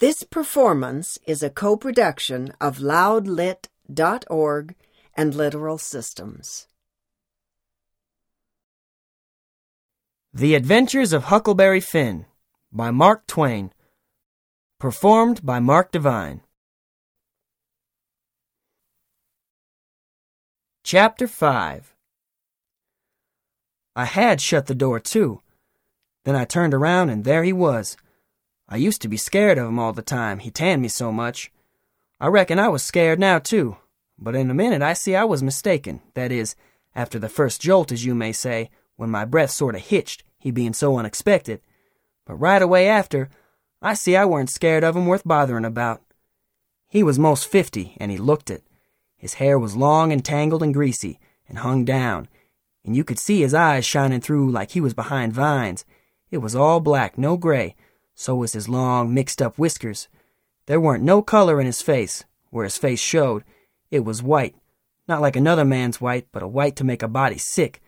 This performance is a co production of loudlit.org and Literal Systems. The Adventures of Huckleberry Finn by Mark Twain. Performed by Mark Devine. Chapter 5 I had shut the door too. Then I turned around and there he was. I used to be scared of him all the time, he tanned me so much. I reckon I was scared now too, but in a minute I see I was mistaken. That is, after the first jolt, as you may say, when my breath sort of hitched, he being so unexpected. But right away after, I see I weren't scared of him worth bothering about. He was most fifty, and he looked it. His hair was long and tangled and greasy, and hung down, and you could see his eyes shining through like he was behind vines. It was all black, no gray, so was his long, mixed up whiskers. There weren't no color in his face, where his face showed. It was white, not like another man's white, but a white to make a body sick,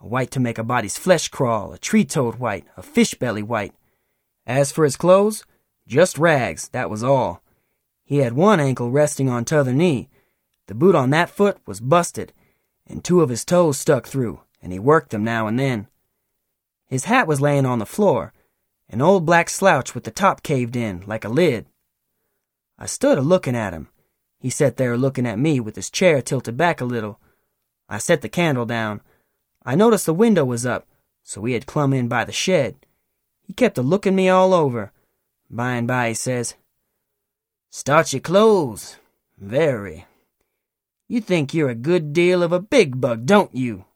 a white to make a body's flesh crawl, a tree toad white, a fish belly white. As for his clothes, just rags, that was all. He had one ankle resting on t'other knee. The boot on that foot was busted, and two of his toes stuck through, and he worked them now and then. His hat was laying on the floor, an old black slouch with the top caved in, like a lid. I stood a looking at him. He sat there looking at me with his chair tilted back a little. I set the candle down. I noticed the window was up, so he had clumb in by the shed. He kept a looking me all over. By and by he says, Starch your clothes. Very. You think you're a good deal of a big bug, don't you?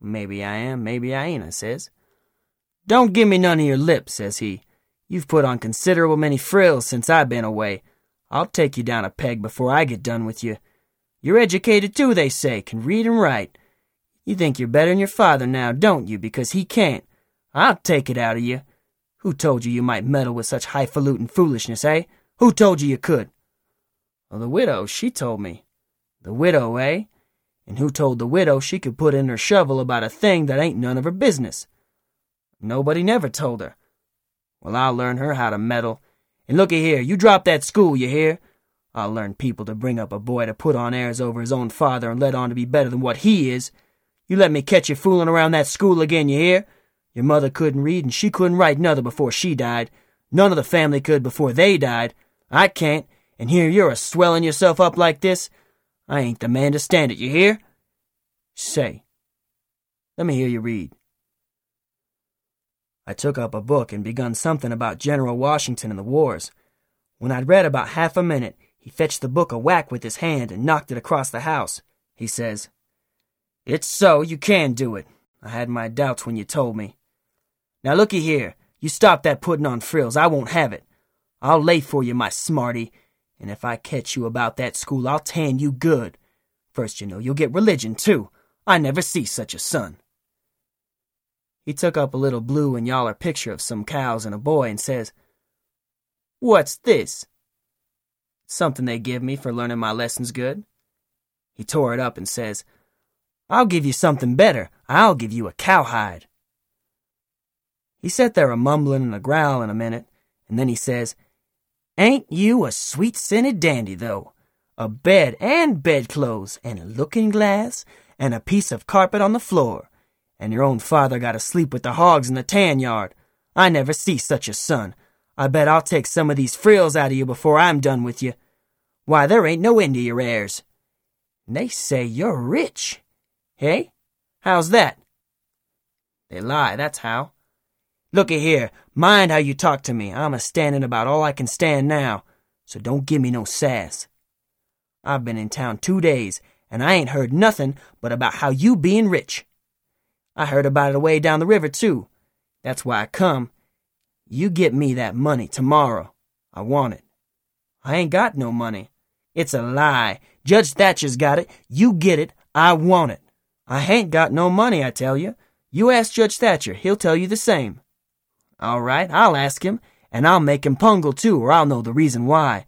Maybe I am, maybe I ain't, I says. Don't give me none of your lip, says he. You've put on considerable many frills since I've been away. I'll take you down a peg before I get done with you. You're educated too, they say, can read and write. You think you're better than your father now, don't you, because he can't. I'll take it out of you. Who told you you might meddle with such highfalutin foolishness, eh? Who told you you could? Well, the widow, she told me. The widow, eh? And who told the widow she could put in her shovel about a thing that ain't none of her business? Nobody never told her. Well, I'll learn her how to meddle. And looky here, you drop that school, you hear? I'll learn people to bring up a boy to put on airs over his own father and let on to be better than what he is. You let me catch you fooling around that school again, you hear? Your mother couldn't read and she couldn't write nother before she died. None of the family could before they died. I can't, and here you're a swelling yourself up like this. I ain't the man to stand it, you hear? Say, let me hear you read. I took up a book and begun something about General Washington and the wars. When I'd read about half a minute, he fetched the book a whack with his hand and knocked it across the house. He says, It's so, you can do it. I had my doubts when you told me. Now looky here, you stop that putting on frills, I won't have it. I'll lay for you, my smarty, and if I catch you about that school, I'll tan you good. First, you know, you'll get religion, too. I never see such a son. He took up a little blue and yaller picture of some cows and a boy and says, What's this? Something they give me for learning my lessons good. He tore it up and says, I'll give you something better. I'll give you a cowhide. He sat there a mumbling and a growling a minute, and then he says, Ain't you a sweet scented dandy, though? A bed and bedclothes, and a looking glass, and a piece of carpet on the floor, and your own father got to sleep with the hogs in the tan yard. I never see such a son. I bet I'll take some of these frills out of you before I'm done with you. Why, there ain't no end to your airs. And they say you're rich. Hey? How's that? They lie, that's how. Looky here, mind how you talk to me. I'm a standing about all I can stand now, so don't give me no sass. I've been in town two days, and I ain't heard nothing but about how you being rich. I heard about it away down the river, too. That's why I come. You get me that money tomorrow. I want it. I ain't got no money. It's a lie. Judge Thatcher's got it. You get it. I want it. I ain't got no money, I tell you. You ask Judge Thatcher. He'll tell you the same. All right, I'll ask him, and I'll make him pungle too, or I'll know the reason why.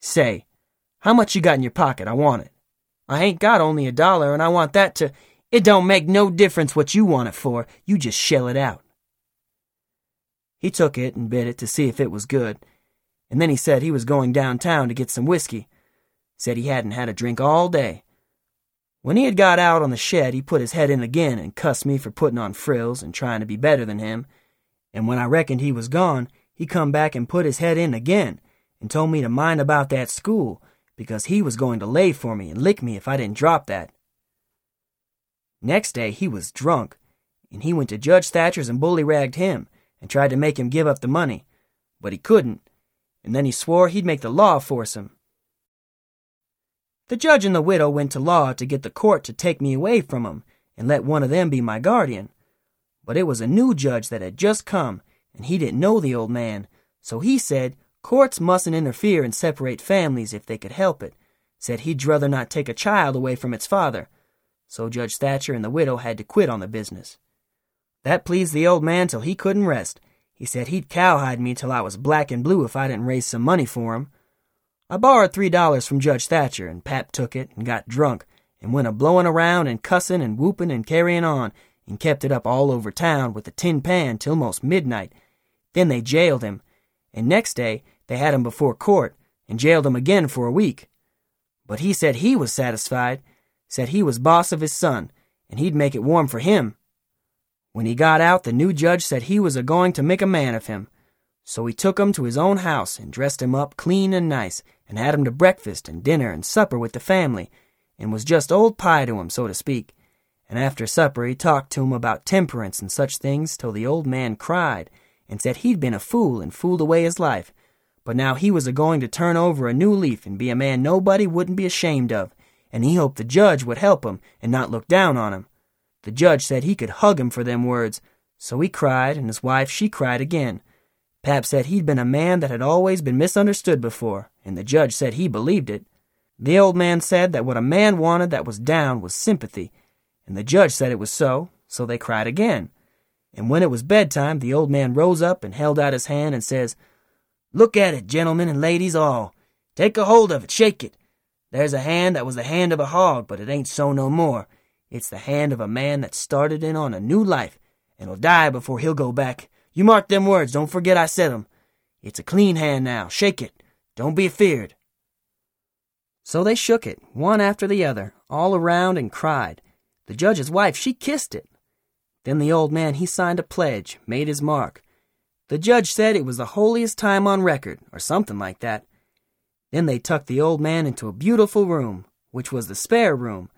Say, how much you got in your pocket? I want it. I ain't got only a dollar, and I want that to. It don't make no difference what you want it for, you just shell it out. He took it and bit it to see if it was good. and then he said he was going downtown to get some whiskey. Said he hadn't had a drink all day. When he had got out on the shed, he put his head in again and cussed me for putting on frills and trying to be better than him. And when I reckoned he was gone, he come back and put his head in again and told me to mind about that school because he was going to lay for me and lick me if I didn't drop that. Next day he was drunk, and he went to Judge Thatcher's and bully-ragged him and tried to make him give up the money, but he couldn't, and then he swore he'd make the law force him. The judge and the widow went to law to get the court to take me away from him and let one of them be my guardian. But it was a new judge that had just come, and he didn't know the old man, so he said courts mustn't interfere and separate families if they could help it. Said he'd rather not take a child away from its father. So Judge Thatcher and the widow had to quit on the business. That pleased the old man till he couldn't rest. He said he'd cowhide me till I was black and blue if I didn't raise some money for him. I borrowed three dollars from Judge Thatcher, and Pap took it and got drunk, and went a blowin' around and cussin' and whoopin' and carryin' on, and kept it up all over town with a tin pan till most midnight. Then they jailed him, and next day they had him before court and jailed him again for a week. But he said he was satisfied, said he was boss of his son, and he'd make it warm for him. When he got out, the new judge said he was a going to make a man of him. So he took him to his own house and dressed him up clean and nice and had him to breakfast and dinner and supper with the family, and was just old pie to him, so to speak. And after supper he talked to him about temperance and such things till the old man cried and said he'd been a fool and fooled away his life, but now he was a going to turn over a new leaf and be a man nobody wouldn't be ashamed of, and he hoped the judge would help him and not look down on him. The judge said he could hug him for them words, so he cried, and his wife she cried again. Pap said he'd been a man that had always been misunderstood before, and the judge said he believed it. The old man said that what a man wanted that was down was sympathy, and the judge said it was so, so they cried again. And when it was bedtime, the old man rose up and held out his hand and says, Look at it, gentlemen and ladies all. Take a hold of it, shake it. There's a hand that was the hand of a hog, but it ain't so no more. It's the hand of a man that started in on a new life, and'll die before he'll go back. You mark them words, don't forget I said 'em. It's a clean hand now, shake it. Don't be afeard. So they shook it, one after the other, all around and cried. The judge's wife, she kissed it. Then the old man, he signed a pledge, made his mark. The judge said it was the holiest time on record, or something like that. Then they tucked the old man into a beautiful room, which was the spare room,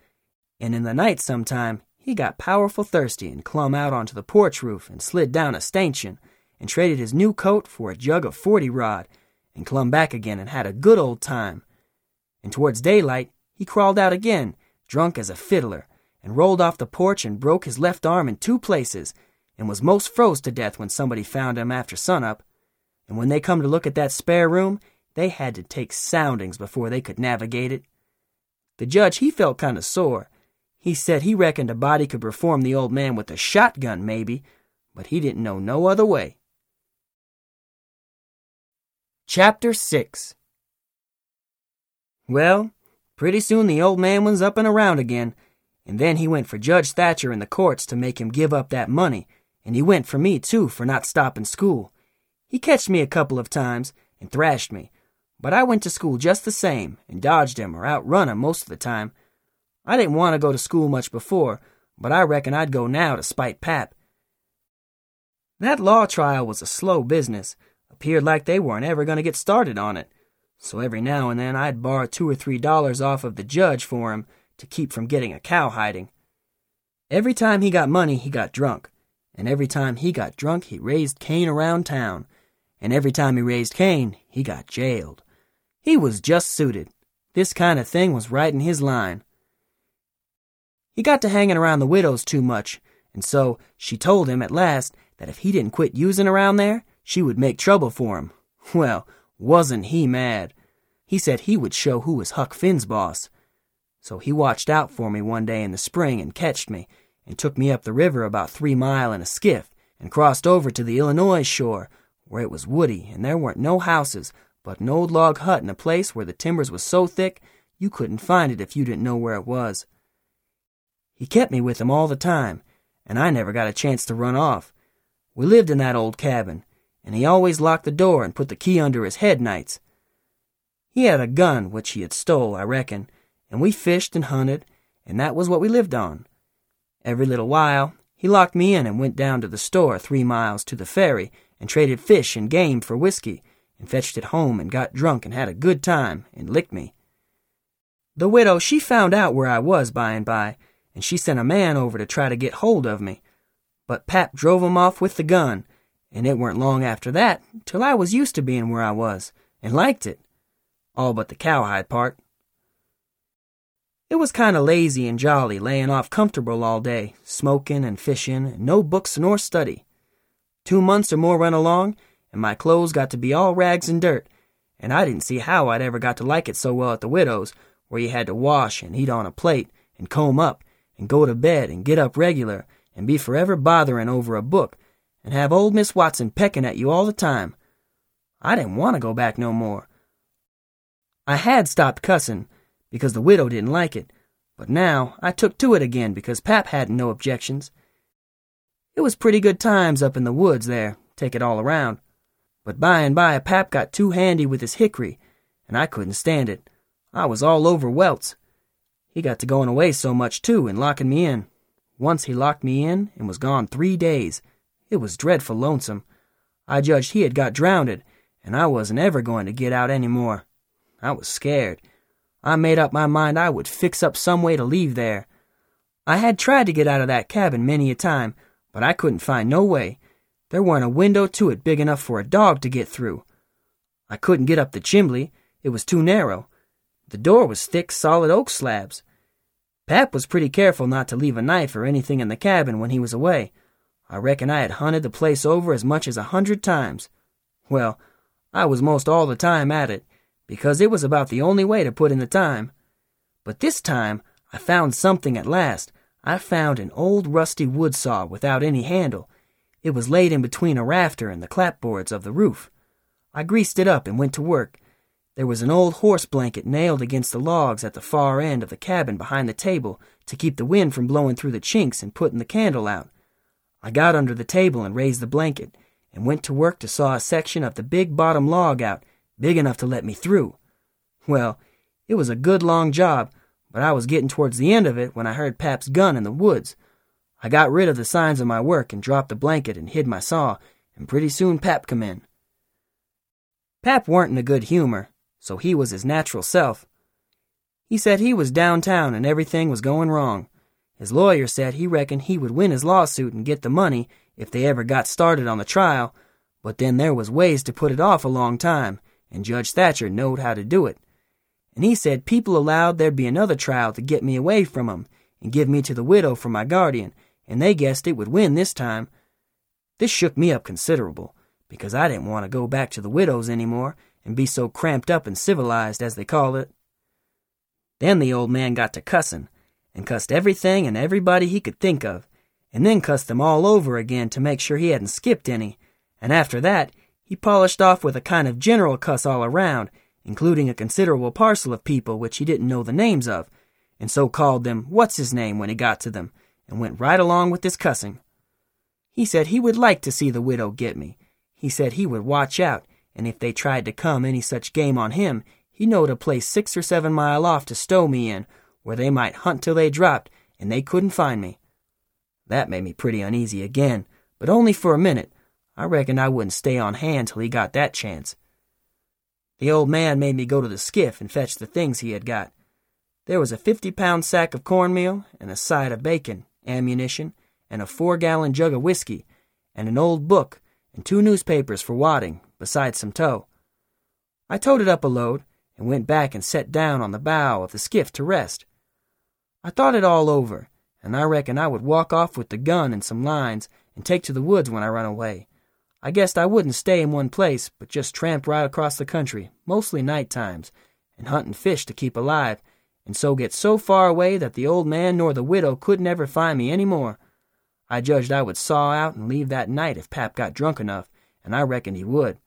and in the night sometime he got powerful thirsty and clumb out onto the porch roof and slid down a stanchion and traded his new coat for a jug of forty rod and clumb back again and had a good old time. And towards daylight he crawled out again, drunk as a fiddler, and rolled off the porch and broke his left arm in two places and was most froze to death when somebody found him after sunup. And when they come to look at that spare room, they had to take soundings before they could navigate it. The judge, he felt kind of sore, he said he reckoned a body could reform the old man with a shotgun, maybe, but he didn't know no other way. Chapter 6 Well, pretty soon the old man was up and around again, and then he went for Judge Thatcher in the courts to make him give up that money, and he went for me, too, for not stopping school. He catched me a couple of times and thrashed me, but I went to school just the same and dodged him or outrun him most of the time I didn't want to go to school much before, but I reckon I'd go now to spite Pap. That law trial was a slow business. Appeared like they weren't ever going to get started on it. So every now and then I'd borrow two or three dollars off of the judge for him to keep from getting a cowhiding. Every time he got money, he got drunk. And every time he got drunk, he raised Cain around town. And every time he raised Cain, he got jailed. He was just suited. This kind of thing was right in his line. He got to hanging around the widows too much, and so she told him at last that if he didn't quit using around there, she would make trouble for him. Well, wasn't he mad? He said he would show who was Huck Finn's boss. So he watched out for me one day in the spring and catched me, and took me up the river about three mile in a skiff, and crossed over to the Illinois shore, where it was woody, and there weren't no houses, but an old log hut in a place where the timbers was so thick you couldn't find it if you didn't know where it was. He kept me with him all the time, and I never got a chance to run off. We lived in that old cabin, and he always locked the door and put the key under his head nights. He had a gun which he had stole, I reckon, and we fished and hunted, and that was what we lived on. Every little while, he locked me in and went down to the store three miles to the ferry and traded fish and game for whiskey, and fetched it home and got drunk and had a good time and licked me. The widow, she found out where I was by and by, and she sent a man over to try to get hold of me. But Pap drove him off with the gun, and it weren't long after that till I was used to being where I was, and liked it. All but the cowhide part. It was kind of lazy and jolly, laying off comfortable all day, smoking and fishing, and no books nor study. Two months or more run along, and my clothes got to be all rags and dirt, and I didn't see how I'd ever got to like it so well at the widow's, where you had to wash and eat on a plate, and comb up, and go to bed and get up regular, and be forever bothering over a book, and have old Miss Watson pecking at you all the time. I didn't want to go back no more. I had stopped cussing, because the widow didn't like it, but now I took to it again because Pap hadn't no objections. It was pretty good times up in the woods there, take it all around. But by and by Pap got too handy with his hickory, and I couldn't stand it. I was all over welts. He got to going away so much too and locking me in. Once he locked me in and was gone three days. It was dreadful lonesome. I judged he had got drownded, and I wasn't ever going to get out any more. I was scared. I made up my mind I would fix up some way to leave there. I had tried to get out of that cabin many a time, but I couldn't find no way. There weren't a window to it big enough for a dog to get through. I couldn't get up the chimbley, it was too narrow. The door was thick, solid oak slabs. Pap was pretty careful not to leave a knife or anything in the cabin when he was away. I reckon I had hunted the place over as much as a hundred times. Well, I was most all the time at it, because it was about the only way to put in the time. But this time I found something at last. I found an old rusty wood saw without any handle. It was laid in between a rafter and the clapboards of the roof. I greased it up and went to work. There was an old horse blanket nailed against the logs at the far end of the cabin behind the table to keep the wind from blowing through the chinks and putting the candle out. I got under the table and raised the blanket and went to work to saw a section of the big bottom log out big enough to let me through. Well, it was a good long job, but I was getting towards the end of it when I heard Pap's gun in the woods. I got rid of the signs of my work and dropped the blanket and hid my saw, and pretty soon Pap come in. Pap weren't in a good humor, so he was his natural self. He said he was downtown and everything was going wrong. His lawyer said he reckoned he would win his lawsuit and get the money if they ever got started on the trial, but then there was ways to put it off a long time, and Judge Thatcher knowed how to do it. And he said people allowed there'd be another trial to get me away from 'em and give me to the widow for my guardian, and they guessed it would win this time. This shook me up considerable, because I didn't want to go back to the widow's any more and be so cramped up and civilized, as they call it. Then the old man got to cussin', and cussed everything and everybody he could think of, and then cussed them all over again to make sure he hadn't skipped any, and after that he polished off with a kind of general cuss all around, including a considerable parcel of people which he didn't know the names of, and so called them what's his name when he got to them, and went right along with this cussing. He said he would like to see the widow get me. He said he would watch out, and if they tried to come any such game on him, he knowed a place six or seven mile off to stow me in, where they might hunt till they dropped, and they couldn't find me. That made me pretty uneasy again, but only for a minute, I reckoned I wouldn't stay on hand till he got that chance. The old man made me go to the skiff and fetch the things he had got. There was a fifty pound sack of cornmeal, and a side of bacon, ammunition, and a four gallon jug of whiskey, and an old book, and two newspapers for wadding, besides some tow. I towed it up a load, and went back and set down on the bow of the skiff to rest. I thought it all over, and I reckon I would walk off with the gun and some lines and take to the woods when I run away. I guessed I wouldn't stay in one place, but just tramp right across the country, mostly night times, and hunt and fish to keep alive, and so get so far away that the old man nor the widow couldn't ever find me any more. I judged I would saw out and leave that night if Pap got drunk enough, and I reckoned he would.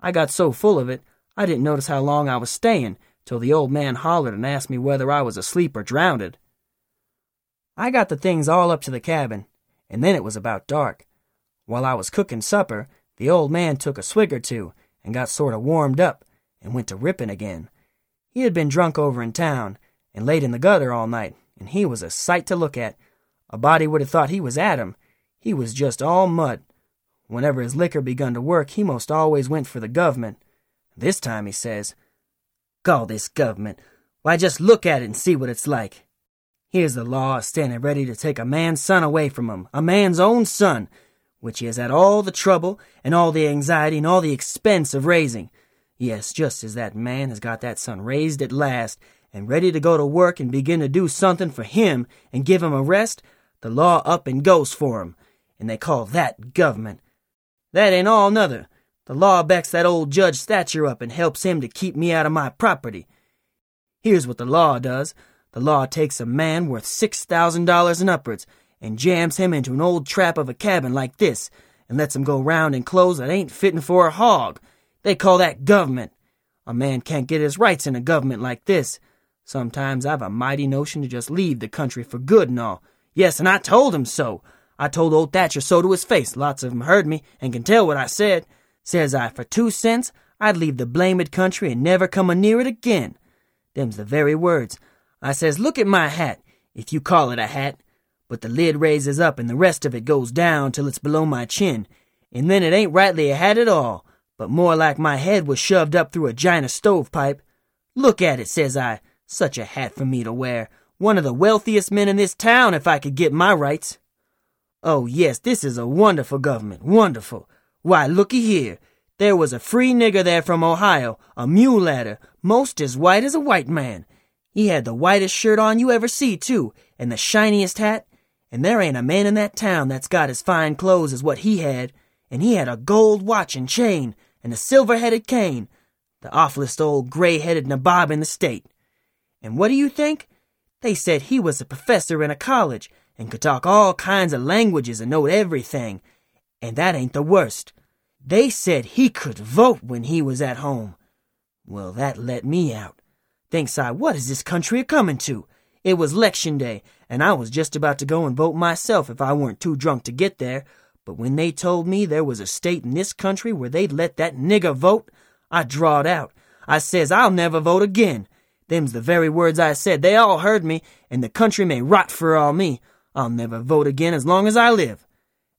I got so full of it, I didn't notice how long I was staying till the old man hollered and asked me whether I was asleep or drownded. I got the things all up to the cabin, and then it was about dark. While I was cooking supper, The old man took a swig or two and got sort of warmed up and went to ripping again. He had been drunk over in town and laid in the gutter all night, and he was a sight to look at. A body would have thought he was Adam. He was just all mud. Whenever his liquor begun to work, he most always went for the government. This time he says, Call this government. Why, just look at it and see what it's like. Here's the law standing ready to take a man's son away from him, a man's own son, which he has had all the trouble and all the anxiety and all the expense of raising. Yes, just as that man has got that son raised at last and ready to go to work and begin to do something for him and give him a rest, the law up and goes for him, and they call that government. That ain't all nother. The law backs that old Judge Thatcher up and helps him to keep me out of my property. Here's what the law does. The law takes a man worth $6,000 and upwards and jams him into an old trap of a cabin like this and lets him go round in clothes that ain't fitting for a hog. They call that government. A man can't get his rights in a government like this. Sometimes I've a mighty notion to just leave the country for good and all. Yes, and I told him so. I told old Thatcher so to his face. Lots of 'em heard me and can tell what I said. Says I, for two cents, I'd leave the blamed country and never come a near it again. Them's the very words. I says, look at my hat, if you call it a hat. But the lid raises up and the rest of it goes down till it's below my chin. And then it ain't rightly a hat at all, but more like my head was shoved up through a giant stovepipe. Look at it, says I. Such a hat for me to wear. One of the wealthiest men in this town if I could get my rights. Oh, yes, this is a wonderful government. Wonderful. Why, looky here. There was a free nigger there from Ohio, a mule ladder, most as white as a white man. He had the whitest shirt on you ever see, too, and the shiniest hat. And there ain't a man in that town that's got as fine clothes as what he had. And he had a gold watch and chain, and a silver-headed cane. The awfullest old gray-headed nabob in the state. And what do you think? They said he was a professor in a college, and could talk all kinds of languages and know everything. And that ain't the worst. They said he could vote when he was at home. Well, that let me out. Thinks I, what is this country a comin' to? It was was 'lection day, and I was just about to go and vote myself if I weren't too drunk to get there. But when they told me there was a state in this country where they'd let that nigger vote, I drawed out. I says, I'll never vote again. Them's the very words I said. They all heard me, and the country may rot for all me. I'll never vote again as long as I live.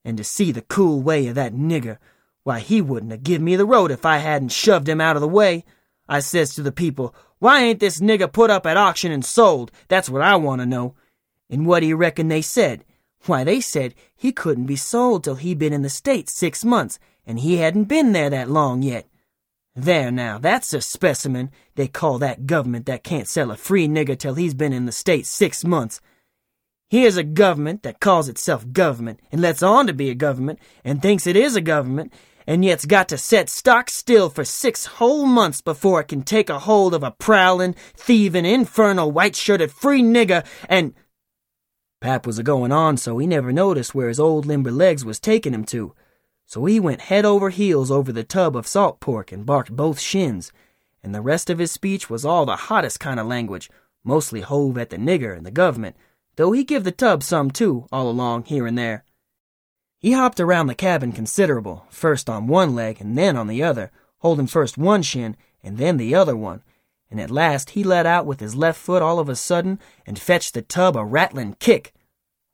And to see the cool way of that nigger, why, he wouldn't have give me the road if I hadn't shoved him out of the way. I says to the people, why ain't this nigger put up at auction and sold? That's what I want to know. And what do you reckon they said? Why, they said he couldn't be sold till he'd been in the States six months, and he hadn't been there that long yet. There now, that's a specimen. They call that government that can't sell a free nigger till he's been in the States six months. Here's a government that calls itself government and lets on to be a government and thinks it is a government and yet's got to set stock still for six whole months before it can take a hold of a prowling, thieving, infernal, white-shirted free nigger and... Pap was a going on, so he never noticed where his old limber legs was taking him to. So he went head over heels over the tub of salt pork and barked both shins. And the rest of his speech was all the hottest kind of language, mostly hove at the nigger and the government, though he give the tub some too, all along, here and there. He hopped around the cabin considerable, first on one leg and then on the other, holding first one shin and then the other one, and at last he let out with his left foot all of a sudden and fetched the tub a rattling kick.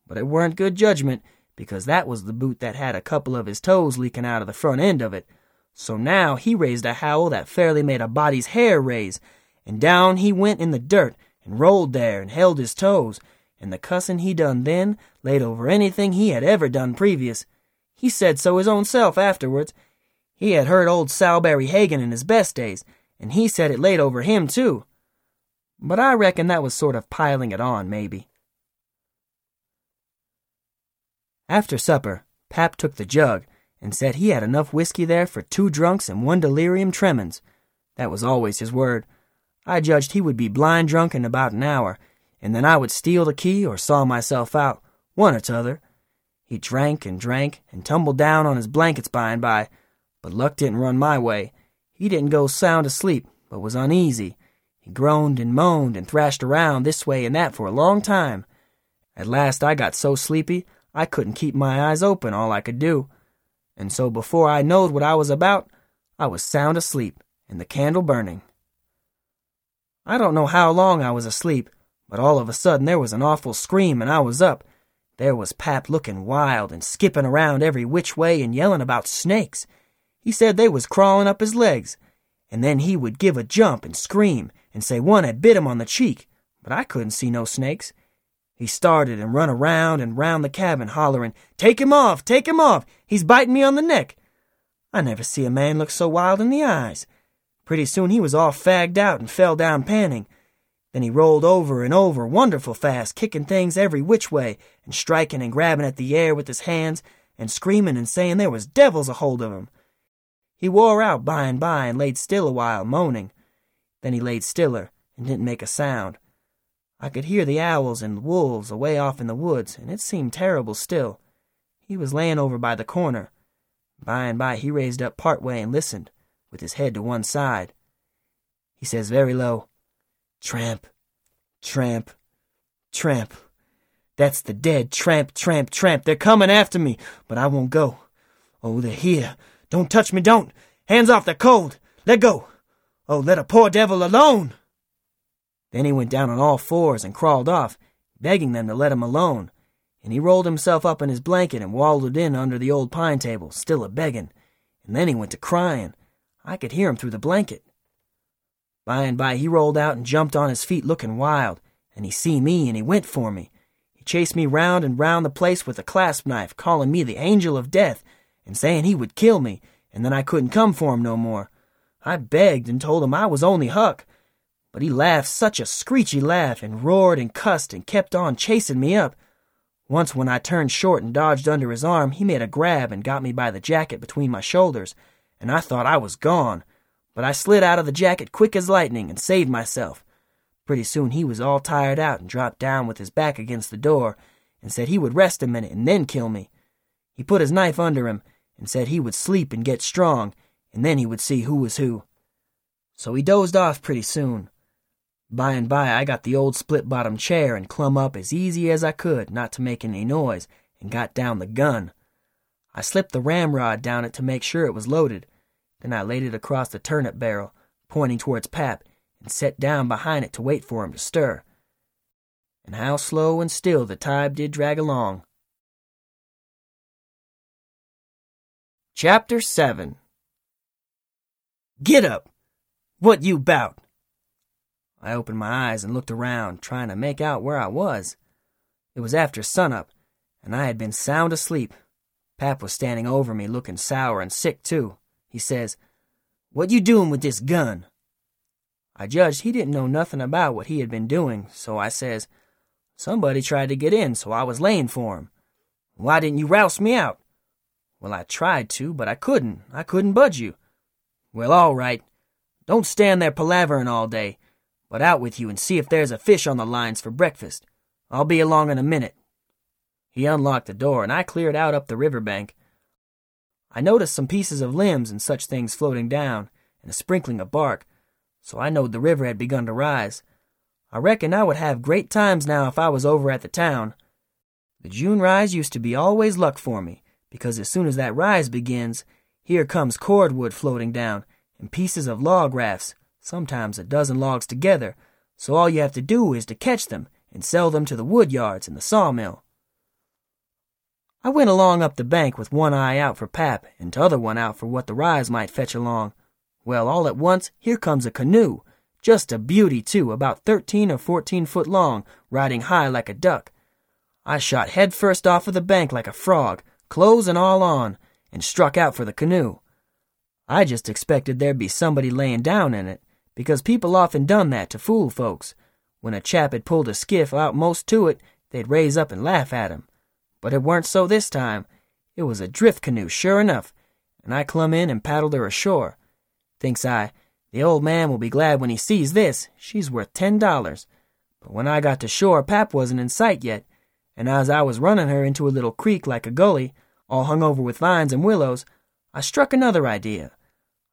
But it weren't good judgment, because that was the boot that had a couple of his toes leaking out of the front end of it. So now he raised a howl that fairly made a body's hair raise, and down he went in the dirt and rolled there and held his toes, and the cussin' he done then laid over anything he had ever done previous. He said so his own self afterwards. He had heard old Sowberry Hagan in his best days, and he said it laid over him too. But I reckon that was sort of piling it on, maybe. After supper, Pap took the jug and said he had enough whiskey there for two drunks and one delirium tremens. That was always his word. I judged he would be blind drunk in about an hour, and then I would steal the key or saw myself out, one or t'other. He drank and drank and tumbled down on his blankets by and by, but luck didn't run my way. He didn't go sound asleep, but was uneasy. He groaned and moaned and thrashed around this way and that for a long time. At last I got so sleepy I couldn't keep my eyes open all I could do. And so before I knowed what I was about, I was sound asleep and the candle burning. I don't know how long I was asleep, but all of a sudden there was an awful scream and I was up. There was Pap looking wild and skipping around every which way and yelling about snakes. He said they was crawling up his legs, and then he would give a jump and scream and say one had bit him on the cheek, but I couldn't see no snakes. He started and run around and round the cabin hollering, Take him off, take him off, he's biting me on the neck. I never see a man look so wild in the eyes. Pretty soon he was all fagged out and fell down panting. Then he rolled over and over, wonderful fast, kicking things every which way, and striking and grabbing at the air with his hands, and screaming and saying there was devils a hold of him. He wore out by and by and laid still a while, moaning. Then he laid stiller and didn't make a sound. I could hear the owls and wolves away off in the woods, and it seemed terrible still. He was layin' over by the corner. By and by he raised up part way and listened, with his head to one side. He says very low, Tramp, tramp, tramp. That's the dead. Tramp, tramp, tramp. They're coming after me, but I won't go. Oh, they're here. Don't touch me, don't. Hands off, they're cold. Let go. Oh, let a poor devil alone. Then he went down on all fours and crawled off, begging them to let him alone. And he rolled himself up in his blanket and wallowed in under the old pine table, still a begging. And then he went to crying. I could hear him through the blanket. By and by he rolled out and jumped on his feet looking wild, and he see me and he went for me. He chased me round and round the place with a clasp knife, calling me the angel of death, and saying he would kill me, and then I couldn't come for him no more. I begged and told him I was only Huck, but he laughed such a screechy laugh and roared and cussed and kept on chasing me up. Once when I turned short and dodged under his arm, he made a grab and got me by the jacket between my shoulders, and I thought I was gone but I slid out of the jacket quick as lightning and saved myself. Pretty soon he was all tired out and dropped down with his back against the door and said he would rest a minute and then kill me. He put his knife under him and said he would sleep and get strong and then he would see who was who. So he dozed off pretty soon. By and by I got the old split bottom chair and clumb up as easy as I could not to make any noise and got down the gun. I slipped the ramrod down it to make sure it was loaded then I laid it across the turnip barrel, pointing towards Pap, and set down behind it to wait for him to stir. And how slow and still the time did drag along. Chapter 7 Get up! What you bout? I opened my eyes and looked around, trying to make out where I was. It was after sunup, and I had been sound asleep. Pap was standing over me, looking sour and sick, too. He says, What you doing with this gun? I judged he didn't know nothing about what he had been doing, so I says, Somebody tried to get in, so I was laying for him. Why didn't you rouse me out? Well, I tried to, but I couldn't. I couldn't budge you. Well, all right. Don't stand there palavering all day, but out with you and see if there's a fish on the lines for breakfast. I'll be along in a minute. He unlocked the door, and I cleared out up the river bank. I noticed some pieces of limbs and such things floating down, and a sprinkling of bark, so I knowed the river had begun to rise. I reckon I would have great times now if I was over at the town. The June rise used to be always luck for me, because as soon as that rise begins, here comes cordwood floating down, and pieces of log rafts, sometimes a dozen logs together, so all you have to do is to catch them and sell them to the wood yards and the sawmill. I went along up the bank with one eye out for Pap and t'other one out for what the rise might fetch along. Well, all at once, here comes a canoe. Just a beauty, too, about thirteen or fourteen foot long, riding high like a duck. I shot head first off of the bank like a frog, clothes and all on, and struck out for the canoe. I just expected there'd be somebody laying down in it, because people often done that to fool folks. When a chap had pulled a skiff out most to it, they'd raise up and laugh at him. But it weren't so this time. It was a drift canoe, sure enough, and I clumb in and paddled her ashore. Thinks I, the old man will be glad when he sees this. She's worth ten dollars. But when I got to shore, Pap wasn't in sight yet, and as I was running her into a little creek like a gully, all hung over with vines and willows, I struck another idea.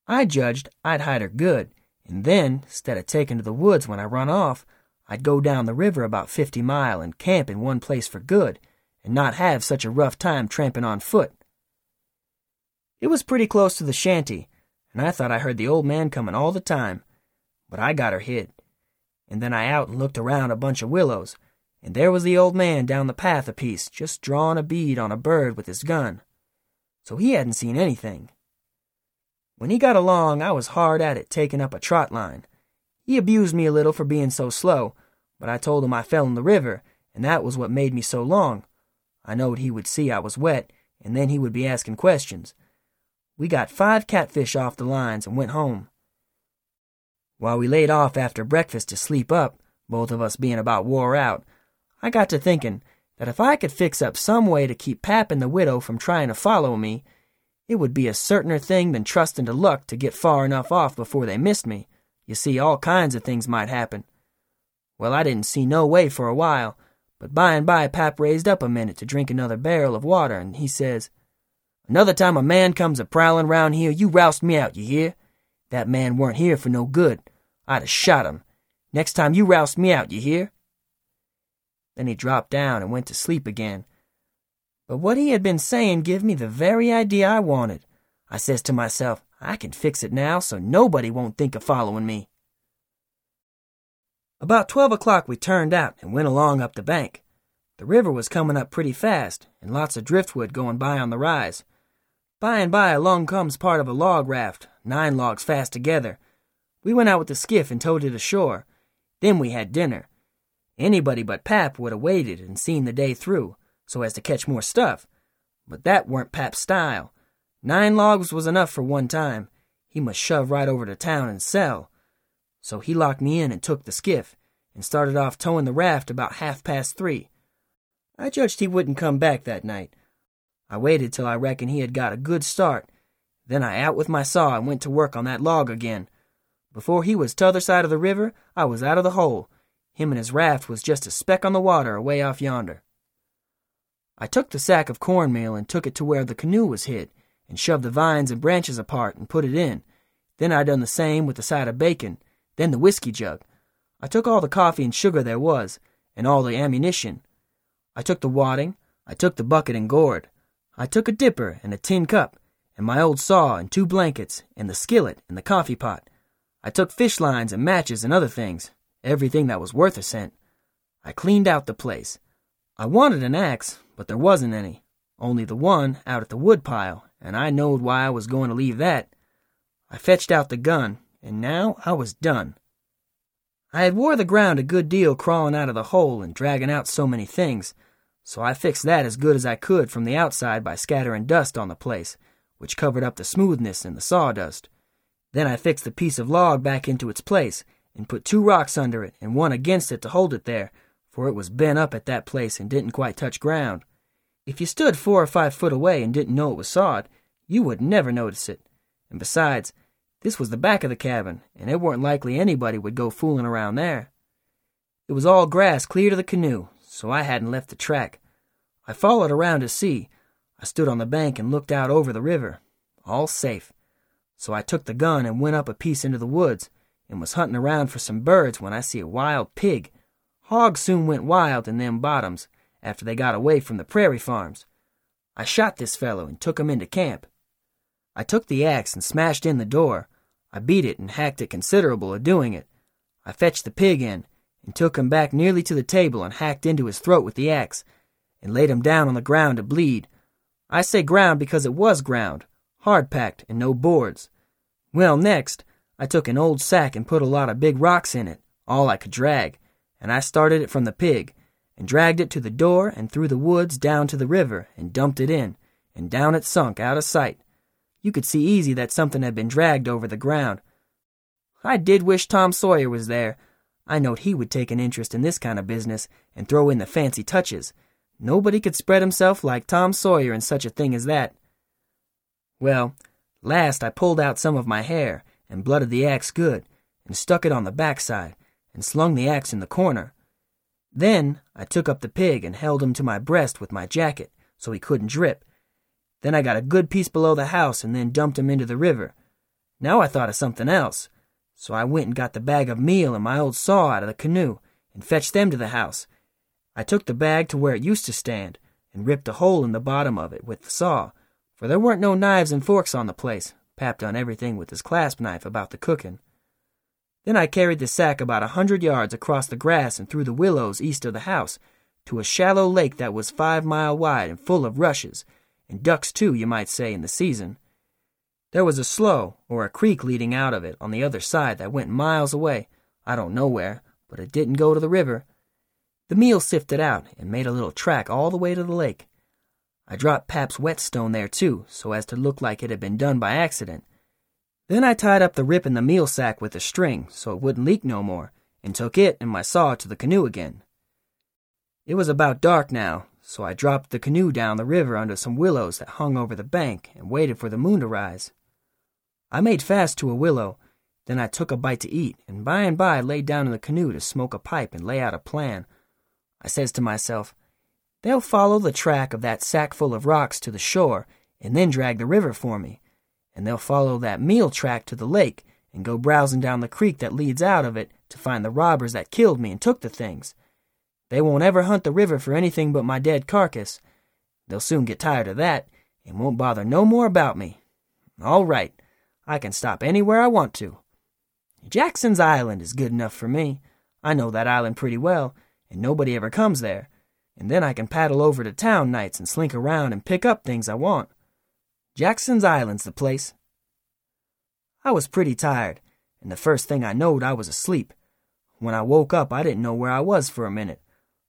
I judged I'd hide her good, and then, instead of taking to the woods when I run off, I'd go down the river about fifty mile and camp in one place for good and not have such a rough time tramping on foot. It was pretty close to the shanty, and I thought I heard the old man coming all the time. But I got her hid. And then I out and looked around a bunch of willows, and there was the old man down the path a piece, just drawing a bead on a bird with his gun. So he hadn't seen anything. When he got along, I was hard at it taking up a trot line. He abused me a little for being so slow, but I told him I fell in the river, and that was what made me so long. I knowed he would see I was wet, and then he would be asking questions. We got five catfish off the lines and went home. While we laid off after breakfast to sleep up, both of us being about wore out, I got to thinking that if I could fix up some way to keep Pap and the widow from trying to follow me, it would be a certainer thing than trusting to luck to get far enough off before they missed me. You see, all kinds of things might happen. Well, I didn't see no way for a while, but by and by Pap raised up a minute to drink another barrel of water, and he says, Another time a man comes a prowling round here, you roust me out, you hear? That man weren't here for no good. I'd have shot him. Next time you roust me out, you hear? Then he dropped down and went to sleep again. But what he had been saying give me the very idea I wanted. I says to myself, I can fix it now so nobody won't think of following me. About twelve o'clock we turned out and went along up the bank. The river was coming up pretty fast, and lots of driftwood going by on the rise. By and by along comes part of a log raft, nine logs fast together. We went out with the skiff and towed it ashore. Then we had dinner. Anybody but Pap would have waited and seen the day through, so as to catch more stuff. But that weren't Pap's style. Nine logs was enough for one time. He must shove right over to town and sell. So he locked me in and took the skiff, and started off towing the raft about half past three. I judged he wouldn't come back that night, I waited till I reckoned he had got a good start. Then I out with my saw and went to work on that log again. Before he was t'other side of the river, I was out of the hole. Him and his raft was just a speck on the water away off yonder. I took the sack of cornmeal and took it to where the canoe was hid, and shoved the vines and branches apart and put it in. Then I done the same with the side of bacon, then the whiskey jug. I took all the coffee and sugar there was, and all the ammunition. I took the wadding, I took the bucket and gourd. I took a dipper and a tin cup, and my old saw and two blankets, and the skillet and the coffee pot. I took fish lines and matches and other things, everything that was worth a cent. I cleaned out the place. I wanted an axe, but there wasn't any, only the one out at the woodpile, and I knowed why I was going to leave that. I fetched out the gun, and now I was done. I had wore the ground a good deal crawling out of the hole and dragging out so many things, so I fixed that as good as I could from the outside by scattering dust on the place, which covered up the smoothness in the sawdust. Then I fixed the piece of log back into its place, and put two rocks under it and one against it to hold it there, for it was bent up at that place and didn't quite touch ground. If you stood four or five foot away and didn't know it was sawed, you would never notice it. And besides, this was the back of the cabin, and it weren't likely anybody would go fooling around there. It was all grass clear to the canoe, so I hadn't left the track. I followed around to see. I stood on the bank and looked out over the river. All safe. So I took the gun and went up a piece into the woods and was hunting around for some birds when I see a wild pig. Hogs soon went wild in them bottoms after they got away from the prairie farms. I shot this fellow and took him into camp. I took the axe and smashed in the door. I beat it and hacked it considerable a doing it. I fetched the pig in and took him back nearly to the table and hacked into his throat with the axe, and laid him down on the ground to bleed. I say ground because it was ground, hard packed and no boards. Well, next, I took an old sack and put a lot of big rocks in it, all I could drag, and I started it from the pig, and dragged it to the door and through the woods down to the river, and dumped it in, and down it sunk out of sight. You could see easy that something had been dragged over the ground. I did wish Tom Sawyer was there, I knowed he would take an interest in this kind of business and throw in the fancy touches. Nobody could spread himself like Tom Sawyer in such a thing as that. Well, last I pulled out some of my hair and blooded the axe good and stuck it on the backside and slung the axe in the corner. Then I took up the pig and held him to my breast with my jacket so he couldn't drip. Then I got a good piece below the house and then dumped him into the river. Now I thought of something else. So I went and got the bag of meal and my old saw out of the canoe and fetched them to the house. I took the bag to where it used to stand and ripped a hole in the bottom of it with the saw, For there weren't no knives and forks on the place. Pap done everything with his clasp knife about the cooking. Then I carried the sack about a hundred yards across the grass and through the willows east of the house to a shallow lake that was five mile wide and full of rushes, and ducks too, you might say, in the season. There was a slough, or a creek leading out of it, on the other side that went miles away, I don't know where, but it didn't go to the river. The meal sifted out and made a little track all the way to the lake. I dropped Pap's whetstone there too, so as to look like it had been done by accident. Then I tied up the rip in the meal sack with a string so it wouldn't leak no more, and took it and my saw to the canoe again. It was about dark now, so I dropped the canoe down the river under some willows that hung over the bank and waited for the moon to rise. I made fast to a willow, then I took a bite to eat, and by and by laid down in the canoe to smoke a pipe and lay out a plan. I says to myself, They'll follow the track of that sack full of rocks to the shore and then drag the river for me, and they'll follow that meal track to the lake and go browsing down the creek that leads out of it to find the robbers that killed me and took the things. They won't ever hunt the river for anything but my dead carcass. They'll soon get tired of that and won't bother no more about me. All right, I can stop anywhere I want to. Jackson's Island is good enough for me. I know that island pretty well, and nobody ever comes there. And then I can paddle over to town nights and slink around and pick up things I want. Jackson's Island's the place. I was pretty tired, and the first thing I knowed I was asleep. When I woke up, I didn't know where I was for a minute.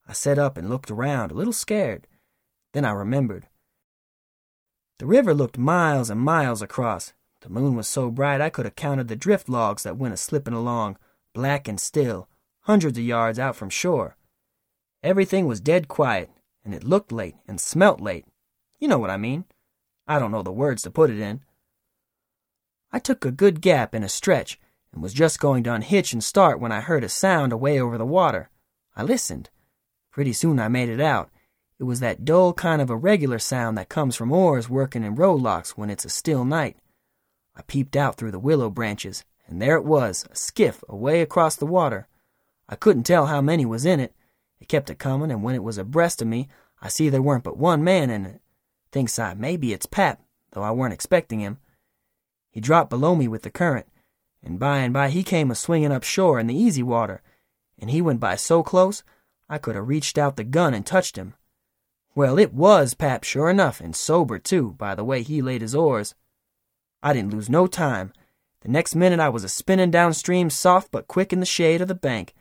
I sat up and looked around, a little scared. Then I remembered. The river looked miles and miles across. The moon was so bright I could have counted the drift logs that went a slipping along, black and still, hundreds of yards out from shore. Everything was dead quiet, and it looked late and smelt late. You know what I mean. I don't know the words to put it in. I took a good gap and a stretch, and was just going to unhitch and start when I heard a sound away over the water. I listened. Pretty soon I made it out. It was that dull kind of irregular sound that comes from oars working in rowlocks when it's a still night. I peeped out through the willow branches, and there it was, a skiff away across the water. I couldn't tell how many was in it. It kept a comin', and when it was abreast of me, I see there weren't but one man in it. Thinks I, maybe it's Pap, though I weren't expecting him. He dropped below me with the current, and by and by he came a swinging up shore in the easy water, and he went by so close I could have reached out the gun and touched him. Well, it was Pap, sure enough, and sober, too, by the way he laid his oars. I didn't lose no time. The next minute I was a spinning downstream, soft but quick in the shade of the bank.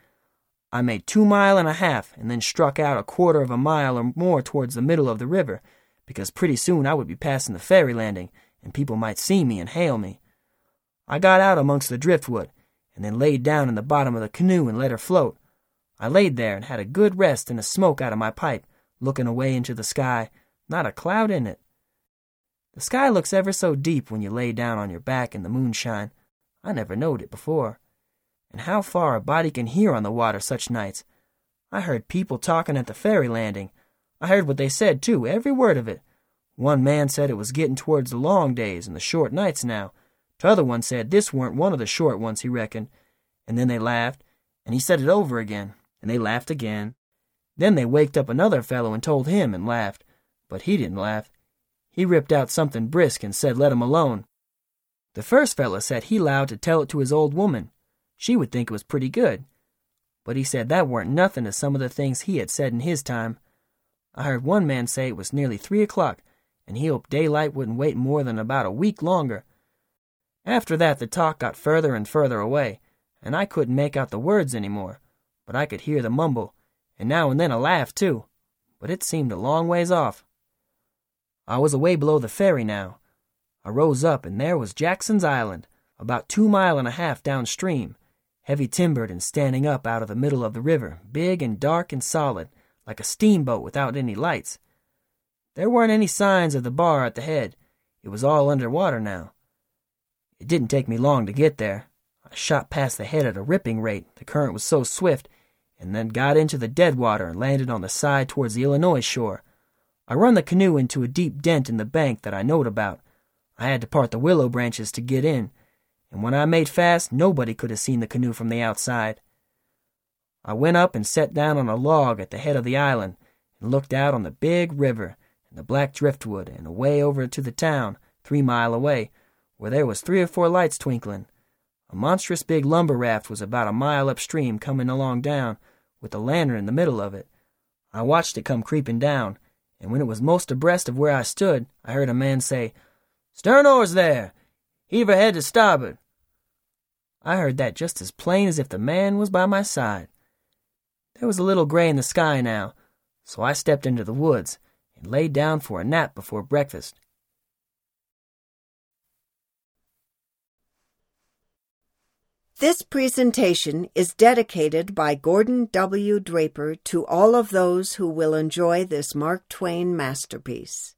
I made two mile and a half, and then struck out a quarter of a mile or more towards the middle of the river, because pretty soon I would be passing the ferry landing, and people might see me and hail me. I got out amongst the driftwood, and then laid down in the bottom of the canoe and let her float. I laid there and had a good rest and a smoke out of my pipe, looking away into the sky, not a cloud in it. The sky looks ever so deep when you lay down on your back in the moonshine. I never knowed it before. And how far a body can hear on the water such nights. I heard people talking at the ferry landing. I heard what they said, too, every word of it. One man said it was getting towards the long days and the short nights now. T'other one said this weren't one of the short ones, he reckoned. And then they laughed, and he said it over again and they laughed again. Then they waked up another fellow and told him and laughed, but he didn't laugh. He ripped out something brisk and said let him alone. The first fellow said he lowed to tell it to his old woman. She would think it was pretty good. But he said that weren't nothing to some of the things he had said in his time. I heard one man say it was nearly three o'clock, and he hoped daylight wouldn't wait more than about a week longer. After that, the talk got further and further away, and I couldn't make out the words any more but I could hear the mumble, and now and then a laugh, too, but it seemed a long ways off. I was away below the ferry now. I rose up, and there was Jackson's Island, about two mile and a half downstream, heavy timbered and standing up out of the middle of the river, big and dark and solid, like a steamboat without any lights. There weren't any signs of the bar at the head. It was all under water now. It didn't take me long to get there. I shot past the head at a ripping rate, the current was so swift, and then got into the dead water and landed on the side towards the Illinois shore. I run the canoe into a deep dent in the bank that I knowed about. I had to part the willow branches to get in, and when I made fast, nobody could have seen the canoe from the outside. I went up and sat down on a log at the head of the island and looked out on the big river and the black driftwood, and away over to the town, three mile away, where there was three or four lights twinkling. A monstrous big lumber raft was about a mile upstream coming along down, with a lantern in the middle of it. I watched it come creeping down, and when it was most abreast of where I stood, I heard a man say, Stern oars there! Heave ahead to starboard! I heard that just as plain as if the man was by my side. There was a little gray in the sky now, so I stepped into the woods and laid down for a nap before breakfast. This presentation is dedicated by Gordon W. Draper to all of those who will enjoy this Mark Twain masterpiece.